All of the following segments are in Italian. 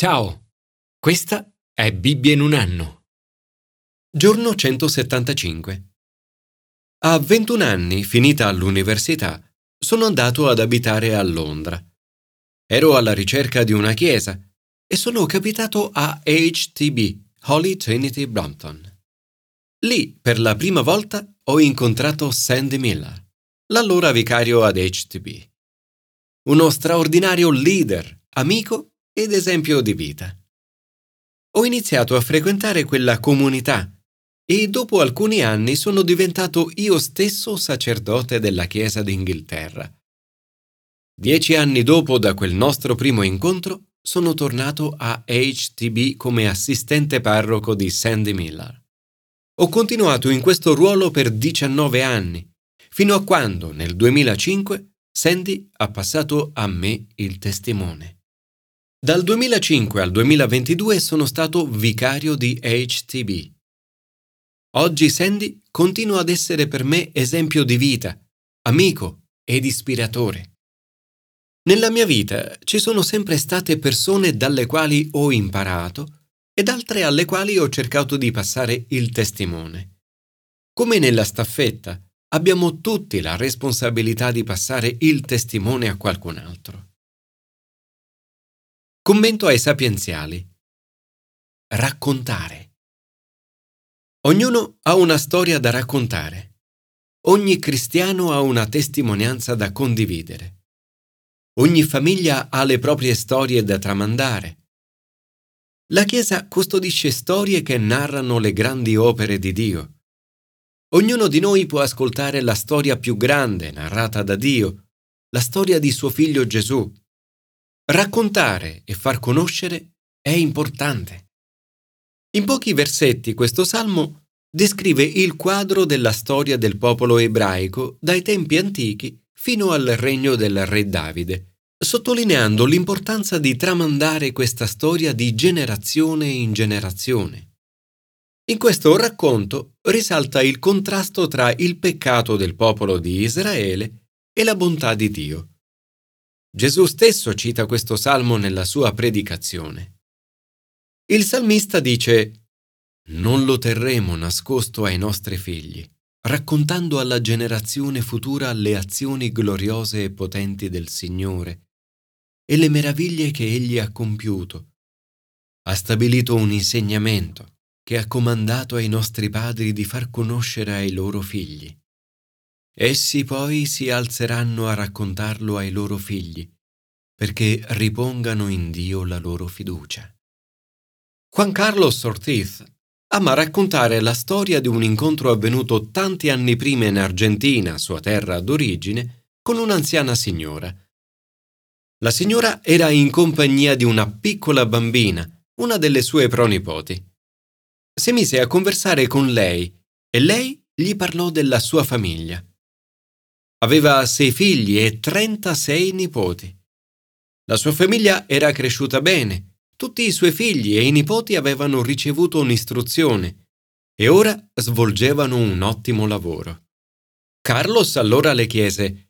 Ciao, questa è Bibbia in un anno. Giorno 175. A 21 anni, finita l'università, sono andato ad abitare a Londra. Ero alla ricerca di una chiesa e sono capitato a HTB, Holy Trinity Brompton. Lì, per la prima volta, ho incontrato Sandy Miller, l'allora vicario ad HTB. Uno straordinario leader, amico ed esempio di vita. Ho iniziato a frequentare quella comunità e dopo alcuni anni sono diventato io stesso sacerdote della Chiesa d'Inghilterra. Dieci anni dopo da quel nostro primo incontro sono tornato a HTB come assistente parroco di Sandy Miller. Ho continuato in questo ruolo per 19 anni, fino a quando, nel 2005, Sandy ha passato a me il testimone. Dal 2005 al 2022 sono stato vicario di HTB. Oggi Sandy continua ad essere per me esempio di vita, amico ed ispiratore. Nella mia vita ci sono sempre state persone dalle quali ho imparato ed altre alle quali ho cercato di passare il testimone. Come nella staffetta, abbiamo tutti la responsabilità di passare il testimone a qualcun altro. Commento ai sapienziali. Raccontare. Ognuno ha una storia da raccontare. Ogni cristiano ha una testimonianza da condividere. Ogni famiglia ha le proprie storie da tramandare. La Chiesa custodisce storie che narrano le grandi opere di Dio. Ognuno di noi può ascoltare la storia più grande narrata da Dio, la storia di suo figlio Gesù. Raccontare e far conoscere è importante. In pochi versetti questo salmo descrive il quadro della storia del popolo ebraico dai tempi antichi fino al regno del re Davide sottolineando l'importanza di tramandare questa storia di generazione in generazione. In questo racconto risalta il contrasto tra il peccato del popolo di Israele e la bontà di Dio. Gesù stesso cita questo salmo nella sua predicazione. Il salmista dice Non lo terremo nascosto ai nostri figli, raccontando alla generazione futura le azioni gloriose e potenti del Signore e le meraviglie che egli ha compiuto. Ha stabilito un insegnamento che ha comandato ai nostri padri di far conoscere ai loro figli. Essi poi si alzeranno a raccontarlo ai loro figli, perché ripongano in Dio la loro fiducia. Juan Carlos Ortiz ama raccontare la storia di un incontro avvenuto tanti anni prima in Argentina, sua terra d'origine, con un'anziana signora la signora era in compagnia di una piccola bambina, una delle sue pronipoti. Si mise a conversare con lei e lei gli parlò della sua famiglia. Aveva sei figli e 36 nipoti. La sua famiglia era cresciuta bene, tutti i suoi figli e i nipoti avevano ricevuto un'istruzione e ora svolgevano un ottimo lavoro. Carlos allora le chiese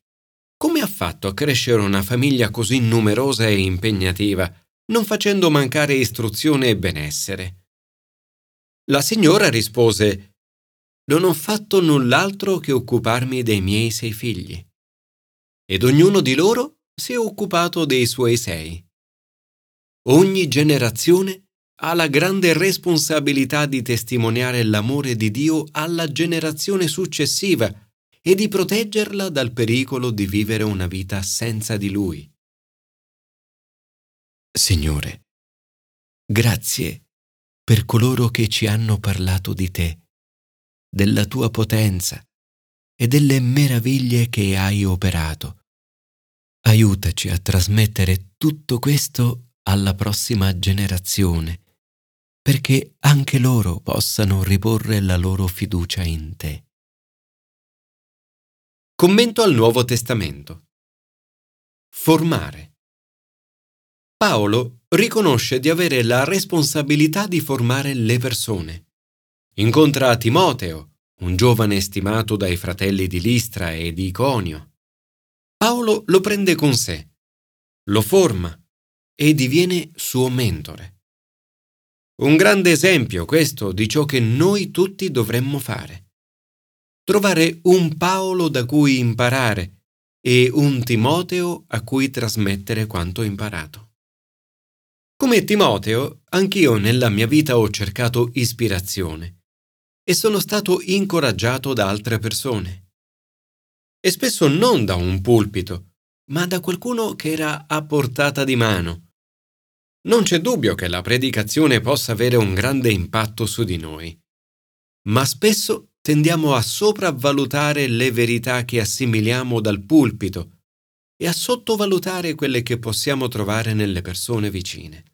come ha fatto a crescere una famiglia così numerosa e impegnativa, non facendo mancare istruzione e benessere? La signora rispose Non ho fatto null'altro che occuparmi dei miei sei figli. Ed ognuno di loro si è occupato dei suoi sei. Ogni generazione ha la grande responsabilità di testimoniare l'amore di Dio alla generazione successiva e di proteggerla dal pericolo di vivere una vita senza di Lui. Signore, grazie per coloro che ci hanno parlato di te, della tua potenza e delle meraviglie che hai operato. Aiutaci a trasmettere tutto questo alla prossima generazione, perché anche loro possano riporre la loro fiducia in te. Commento al Nuovo Testamento. Formare. Paolo riconosce di avere la responsabilità di formare le persone. Incontra Timoteo, un giovane stimato dai fratelli di Listra e di Iconio. Paolo lo prende con sé, lo forma, e diviene suo mentore. Un grande esempio questo di ciò che noi tutti dovremmo fare. Trovare un Paolo da cui imparare e un Timoteo a cui trasmettere quanto imparato. Come Timoteo, anch'io nella mia vita ho cercato ispirazione e sono stato incoraggiato da altre persone. E spesso non da un pulpito, ma da qualcuno che era a portata di mano. Non c'è dubbio che la predicazione possa avere un grande impatto su di noi, ma spesso tendiamo a sopravvalutare le verità che assimiliamo dal pulpito e a sottovalutare quelle che possiamo trovare nelle persone vicine.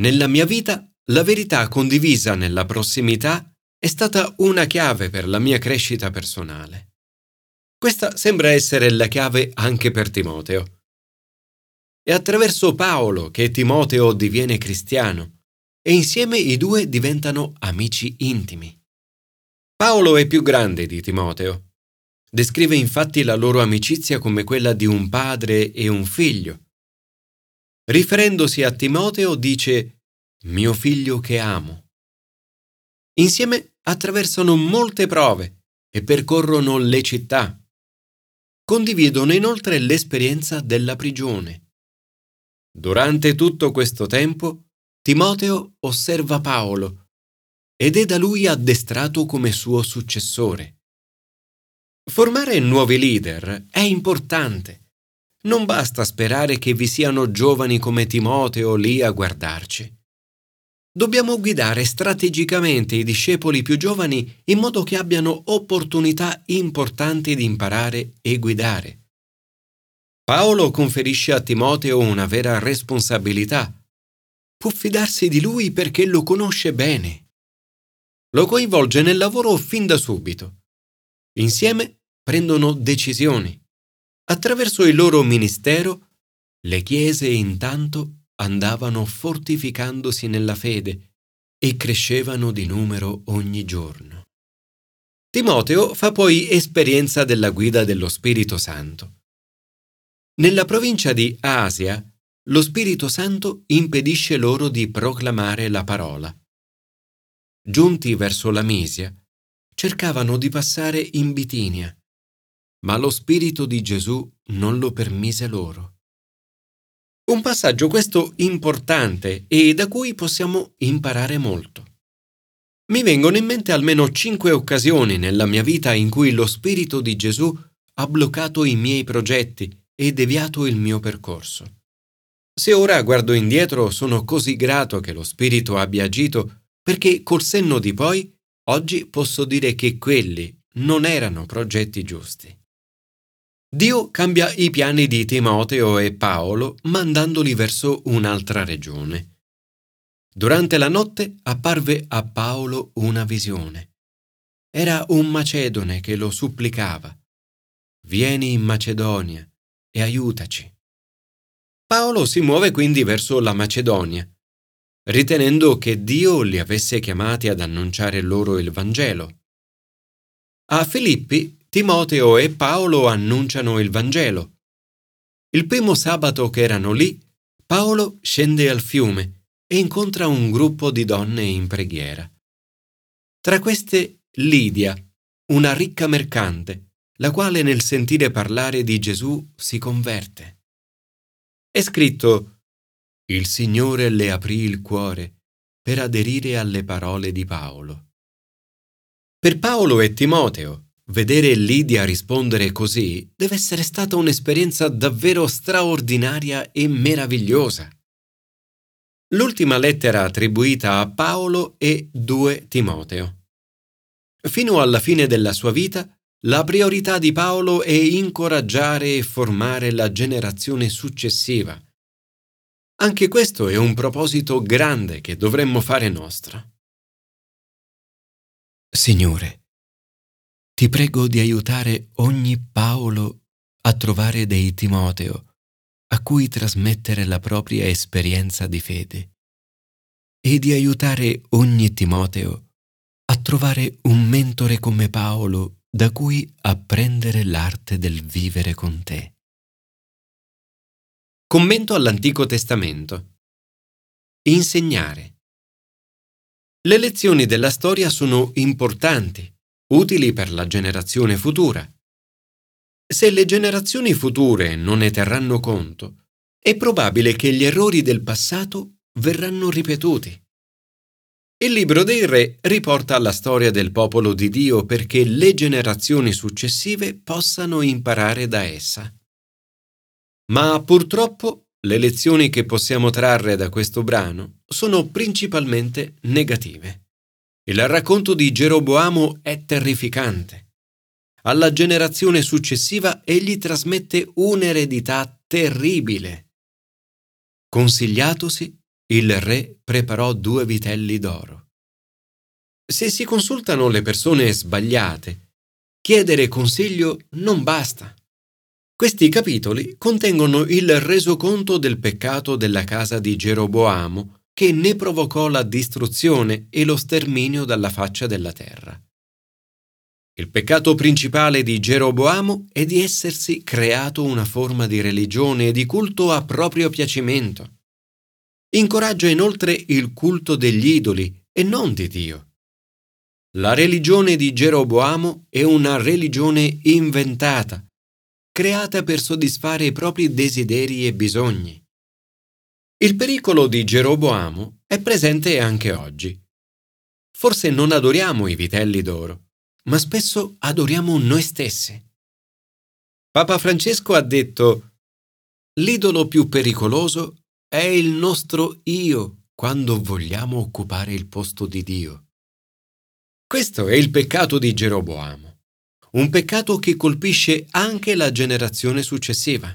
Nella mia vita, la verità condivisa nella prossimità è stata una chiave per la mia crescita personale. Questa sembra essere la chiave anche per Timoteo. È attraverso Paolo che Timoteo diviene cristiano e insieme i due diventano amici intimi. Paolo è più grande di Timoteo. Descrive infatti la loro amicizia come quella di un padre e un figlio. Riferendosi a Timoteo dice mio figlio che amo. Insieme attraversano molte prove e percorrono le città. Condividono inoltre l'esperienza della prigione. Durante tutto questo tempo, Timoteo osserva Paolo ed è da lui addestrato come suo successore. Formare nuovi leader è importante. Non basta sperare che vi siano giovani come Timoteo lì a guardarci. Dobbiamo guidare strategicamente i discepoli più giovani in modo che abbiano opportunità importanti di imparare e guidare. Paolo conferisce a Timoteo una vera responsabilità. Può fidarsi di lui perché lo conosce bene lo coinvolge nel lavoro fin da subito. Insieme prendono decisioni. Attraverso il loro ministero, le chiese intanto andavano fortificandosi nella fede e crescevano di numero ogni giorno. Timoteo fa poi esperienza della guida dello Spirito Santo. Nella provincia di Asia, lo Spirito Santo impedisce loro di proclamare la parola giunti verso la Misia, cercavano di passare in Bitinia, ma lo Spirito di Gesù non lo permise loro. Un passaggio questo importante e da cui possiamo imparare molto. Mi vengono in mente almeno cinque occasioni nella mia vita in cui lo Spirito di Gesù ha bloccato i miei progetti e deviato il mio percorso. Se ora guardo indietro sono così grato che lo Spirito abbia agito perché col senno di poi oggi posso dire che quelli non erano progetti giusti. Dio cambia i piani di Timoteo e Paolo mandandoli verso un'altra regione. Durante la notte apparve a Paolo una visione. Era un macedone che lo supplicava. Vieni in Macedonia e aiutaci. Paolo si muove quindi verso la Macedonia ritenendo che Dio li avesse chiamati ad annunciare loro il Vangelo. A Filippi, Timoteo e Paolo annunciano il Vangelo. Il primo sabato che erano lì, Paolo scende al fiume e incontra un gruppo di donne in preghiera. Tra queste Lidia, una ricca mercante, la quale nel sentire parlare di Gesù si converte. È scritto il Signore le aprì il cuore per aderire alle parole di Paolo. Per Paolo e Timoteo, vedere Lidia rispondere così deve essere stata un'esperienza davvero straordinaria e meravigliosa. L'ultima lettera attribuita a Paolo è 2 Timoteo. Fino alla fine della sua vita, la priorità di Paolo è incoraggiare e formare la generazione successiva anche questo è un proposito grande che dovremmo fare nostro. Signore, ti prego di aiutare ogni Paolo a trovare dei Timoteo a cui trasmettere la propria esperienza di fede e di aiutare ogni Timoteo a trovare un mentore come Paolo da cui apprendere l'arte del vivere con te. Commento all'Antico Testamento. Insegnare. Le lezioni della storia sono importanti, utili per la generazione futura. Se le generazioni future non ne terranno conto, è probabile che gli errori del passato verranno ripetuti. Il libro dei re riporta la storia del popolo di Dio perché le generazioni successive possano imparare da essa. Ma purtroppo le lezioni che possiamo trarre da questo brano sono principalmente negative. Il racconto di Geroboamo è terrificante. Alla generazione successiva egli trasmette un'eredità terribile. Consigliatosi, il re preparò due vitelli d'oro. Se si consultano le persone sbagliate, chiedere consiglio non basta. Questi capitoli contengono il resoconto del peccato della casa di Geroboamo che ne provocò la distruzione e lo sterminio dalla faccia della terra. Il peccato principale di Geroboamo è di essersi creato una forma di religione e di culto a proprio piacimento. Incoraggia inoltre il culto degli idoli e non di Dio. La religione di Geroboamo è una religione inventata creata per soddisfare i propri desideri e bisogni. Il pericolo di Geroboamo è presente anche oggi. Forse non adoriamo i vitelli d'oro, ma spesso adoriamo noi stessi. Papa Francesco ha detto L'idolo più pericoloso è il nostro io quando vogliamo occupare il posto di Dio. Questo è il peccato di Geroboamo un peccato che colpisce anche la generazione successiva.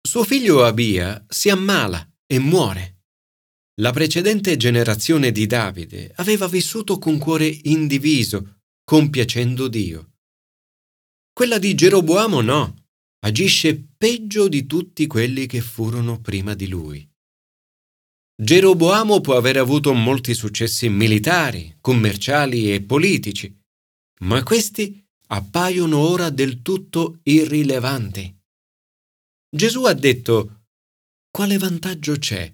Suo figlio Abia si ammala e muore. La precedente generazione di Davide aveva vissuto con cuore indiviso, compiacendo Dio. Quella di Geroboamo no, agisce peggio di tutti quelli che furono prima di lui. Geroboamo può aver avuto molti successi militari, commerciali e politici, ma questi appaiono ora del tutto irrilevanti. Gesù ha detto, quale vantaggio c'è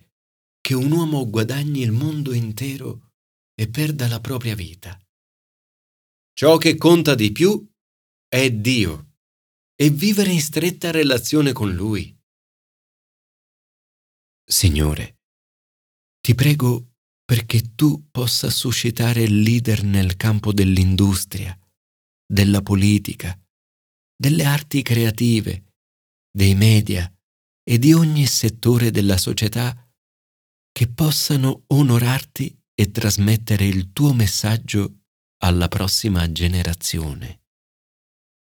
che un uomo guadagni il mondo intero e perda la propria vita? Ciò che conta di più è Dio e vivere in stretta relazione con Lui. Signore, ti prego perché tu possa suscitare leader nel campo dell'industria, della politica, delle arti creative, dei media e di ogni settore della società che possano onorarti e trasmettere il tuo messaggio alla prossima generazione.